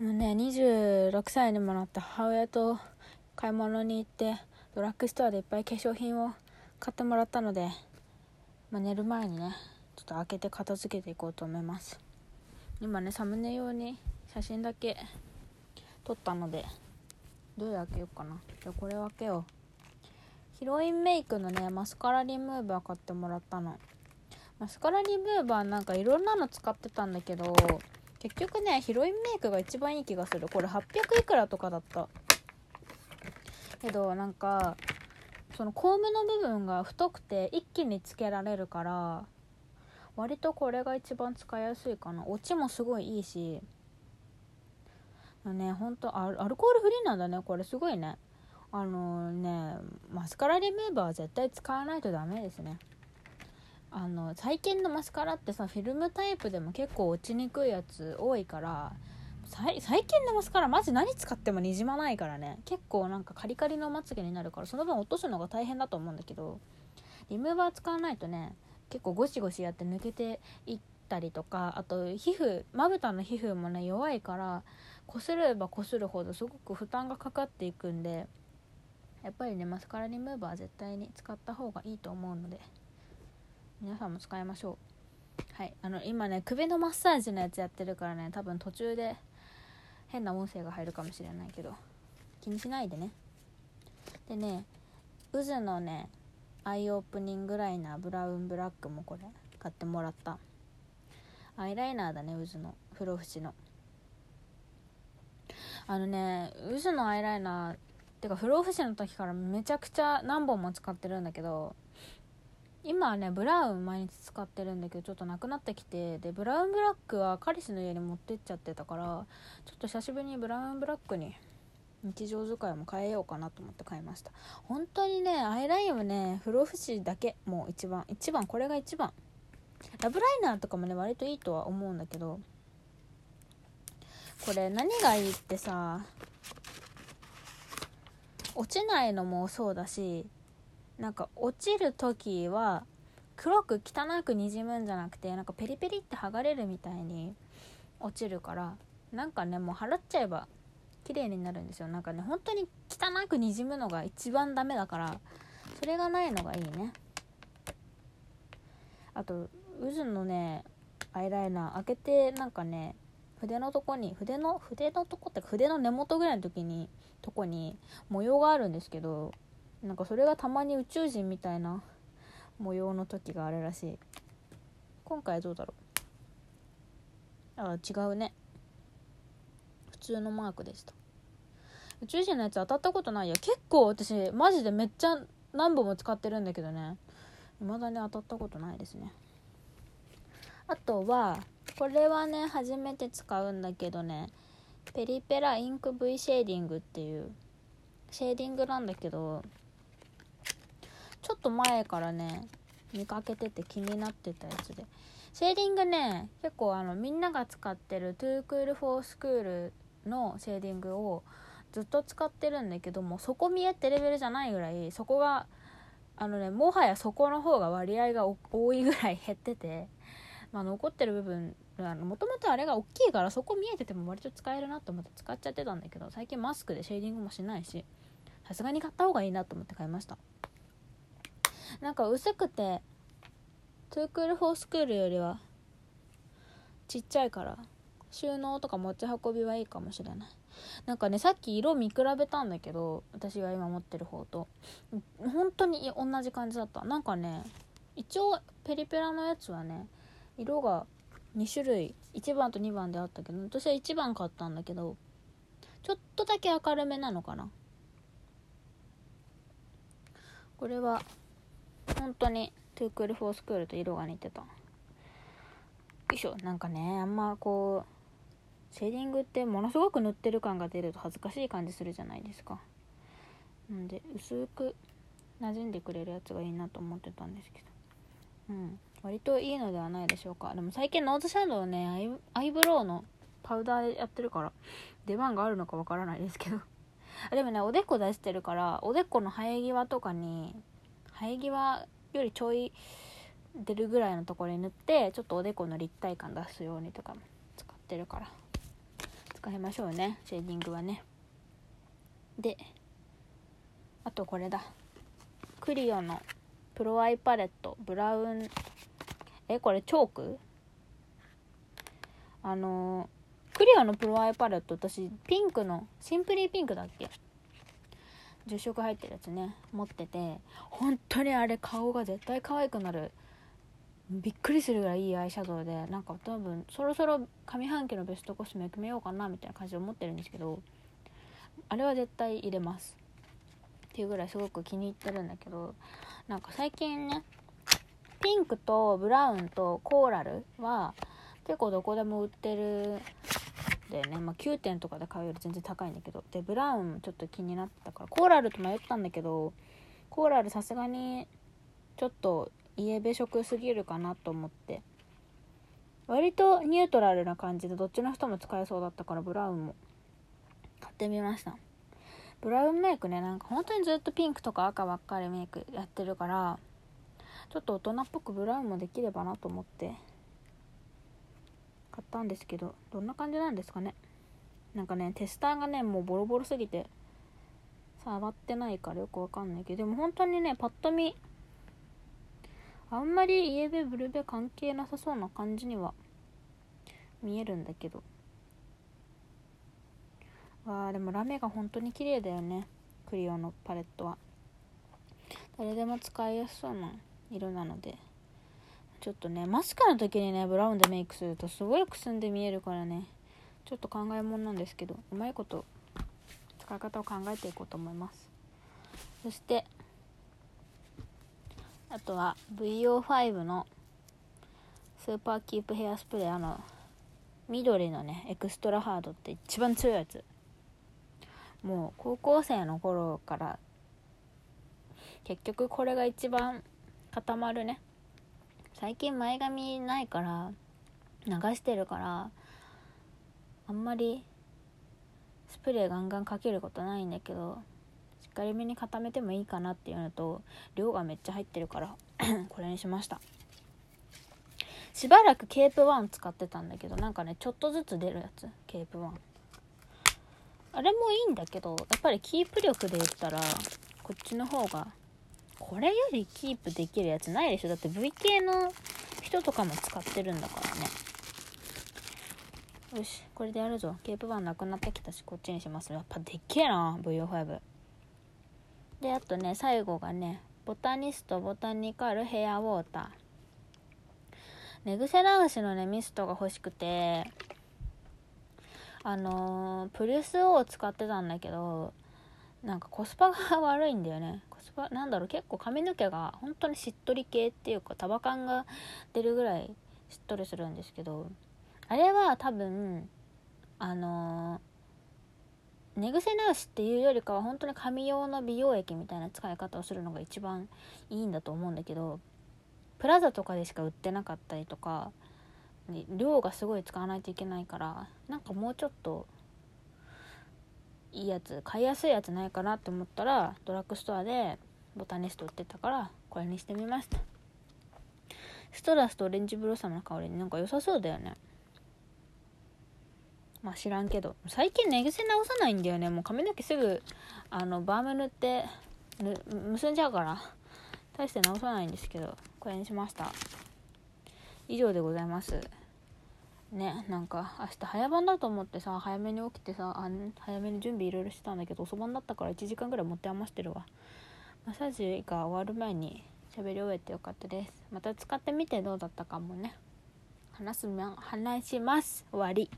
もうね26歳にもなった母親と買い物に行ってドラッグストアでいっぱい化粧品を買ってもらったので、まあ、寝る前にねちょっと開けて片付けていこうと思います。今ねサムネ用に写真だけ撮ったのでどれ開けようかな。じゃこれを開けよう。ヒロインメイクのねマスカラリムーバー買ってもらったの。マスカラリムーバーなんかいろんなの使ってたんだけど結局ねヒロインメイクが一番いい気がする。これ800いくらとかだった。けどなんかそのコームの部分が太くて一気につけられるから割とこれが一番使いやすいかな。オチもすごいいいし。ねほんとアルコールフリーなんだね。これすごいね。あのねマスカラリムーバーは絶対使わないとダメですね。あの最近のマスカラってさフィルムタイプでも結構落ちにくいやつ多いから最近のマスカラマジ何使ってもにじまないからね。結構なんかカリカリのまつげになるからその分落とすのが大変だと思うんだけどリムーバー使わないとね結構ゴシゴシやって抜けていったりとかあと皮膚まぶたの皮膚もね弱いからこすればこするほどすごく負担がかかっていくんでやっぱりねマスカラリムーバーは絶対に使った方がいいと思うので。皆さんも使いましょう。はい。あの今ね首のマッサージのやつやってるからね多分途中で変な音声が入るかもしれないけど気にしないでね。でね渦のねアイオープニングライナーブラウンブラックもこれ買ってもらった。アイライナーだね渦の不老不死の。あのね渦のアイライナーってか不老不死の時からめちゃくちゃ何本も使ってるんだけど今はねブラウン毎日使ってるんだけどちょっとなくなってきてでブラウンブラックは彼氏の家に持ってっちゃってたからちょっと久しぶりにブラウンブラックに日常使いも変えようかなと思って買いました。本当にねアイラインはね不老不死だけもう一番一番これが一番。ラブライナーとかもね割といいとは思うんだけどこれ何がいいってさ落ちないのもそうだしなんか落ちる時は黒く汚くにじむんじゃなくてなんかペリペリって剥がれるみたいに落ちるからなんかねもう払っちゃえば綺麗になるんですよ。なんかね本当に汚くにじむのが一番ダメだからそれがないのがいいね。あと渦のねアイライナー開けてなんかね筆のとこに筆の筆のとこって筆の根元ぐらいの時にとこに模様があるんですけどなんかそれがたまに宇宙人みたいな模様の時があるらしい。今回どうだろう？あ違うね。普通のマークでした。宇宙人のやつ当たったことないや結構私マジでめっちゃ何本も使ってるんだけどね。未だに当たったことないですね。あとはこれはね初めて使うんだけどね。ペリペラインク V シェーディングっていうシェーディングなんだけどと前からね見かけてて気になってたやつで。シェーディングね結構あのみんなが使ってる Too Cool For School のシェーディングをずっと使ってるんだけども底見えってレベルじゃないぐらいそこがあのねもはやそこの方が割合が多いぐらい減ってて、まあ、残ってる部分もともとあれが大きいからそこ見えてても割と使えるなと思って使っちゃってたんだけど最近マスクでシェーディングもしないしさすがに買った方がいいなと思って買いました。なんか薄くてトゥークールフォースクールよりはちっちゃいから収納とか持ち運びはいいかもしれない。なんかねさっき色見比べたんだけど私が今持ってる方と。本当に同じ感じだった。なんかね一応ペリペラのやつはね色が2種類1番と2番であったけど私は1番買ったんだけどちょっとだけ明るめなのかな。これは本当に Too Cool For School と色が似てた。よいしょ。なんかねあんまこうシェーディングってものすごく塗ってる感が出ると恥ずかしい感じするじゃないですか。なんで薄く馴染んでくれるやつがいいなと思ってたんですけど。うん。割といいのではないでしょうか。でも最近ノーズシャドウねアイブロウのパウダーやってるから出番があるのかわからないですけど。でもねおでこ出してるからおでこの生え際とかに生え際よりちょい出るぐらいのところに塗ってちょっとおでこの立体感出すようにとかも使ってるから。使いましょうね。シェーディングはね。であとこれだ。クリオのプロアイパレット。ブラウン。えこれチョーク？あのクリオのプロアイパレット私ピンクのシンプリーピンクだっけ？10色入ってるやつね持ってて本当にあれ顔が絶対可愛くなる。びっくりするぐらいいいアイシャドウでなんか多分そろそろ上半期のベストコスメ決めようかなみたいな感じで思ってるんですけどあれは絶対入れます。っていうぐらいすごく気に入ってるんだけどなんか最近ねピンクとブラウンとコーラルは結構どこでも売ってるだよね、まあ、9点とかで買うより全然高いんだけど。でブラウンちょっと気になってたからコーラルと迷ったんだけどコーラルさすがにちょっと家べ色すぎるかなと思って。割とニュートラルな感じでどっちの人も使えそうだったからブラウンも。買ってみました。ブラウンメイクねなんか本当にずっとピンクとか赤ばっかりメイクやってるからちょっと大人っぽくブラウンもできればなと思って。買ったんですけどどんな感じなんですかね？なんかねテスターがねもうボロボロすぎて触ってないからよくわかんないけどでも本当にねパッと見あんまりイエベブルベ関係なさそうな感じには見えるんだけど。わあでもラメが本当に綺麗だよね。クリオのパレットは。誰でも使いやすそうな色なので。ちょっとねマスカの時にねブラウンでメイクするとすごいくすんで見えるからね。ちょっと考えもんなんですけどうまいこと使い方を考えていこうと思います。そしてあとは VO5 のスーパーキープヘアスプレーあの緑のねエクストラハードって一番強いやつ。もう高校生の頃から結局これが一番固まるね。最近前髪ないから流してるからあんまりスプレーガンガンかけることないんだけどしっかりめに固めてもいいかなっていうのと量がめっちゃ入ってるから これにしました。しばらくケープワン使ってたんだけどなんかねちょっとずつ出るやつケープワン。あれもいいんだけどやっぱりキープ力で言ったらこっちの方がこれよりキープできるやつないでしょ？だって V 系の人とかも使ってるんだからね。よしこれでやるぞ。ケープバンなくなってきたしこっちにします。やっぱでっけえな VO5 であとね最後がねボタニストボタニカルヘアウォーター。寝癖直しのねミストが欲しくてあのー、プリウスを使ってたんだけどなんかコスパが悪いんだよね。コスパなんだろう結構髪の毛が本当にしっとり系っていうか束感が出るぐらいしっとりするんですけどあれは多分あのー、寝癖直しっていうよりかは本当に髪用の美容液みたいな使い方をするのが一番いいんだと思うんだけどプラザとかでしか売ってなかったりとか量がすごい使わないといけないからなんかもうちょっといいやつ買いやすいやつないかなって思ったらドラッグストアでボタニスト売ってたからこれにしてみました。ストラスとオレンジブロッサムの香りになんか良さそうだよね。まあ知らんけど。最近寝癖直さないんだよね。もう髪の毛すぐあのバーム塗って結んじゃうから。大して直さないんですけどこれにしました。以上でございます。ねなんか明日早番だと思ってさ早めに起きてさあ早めに準備いろいろしてたんだけど遅番だったから1時間ぐらい持って余してるわ。マッサージが終わる前に喋り終えてよかったです。また使ってみてどうだったかもね。話す話します。終わり。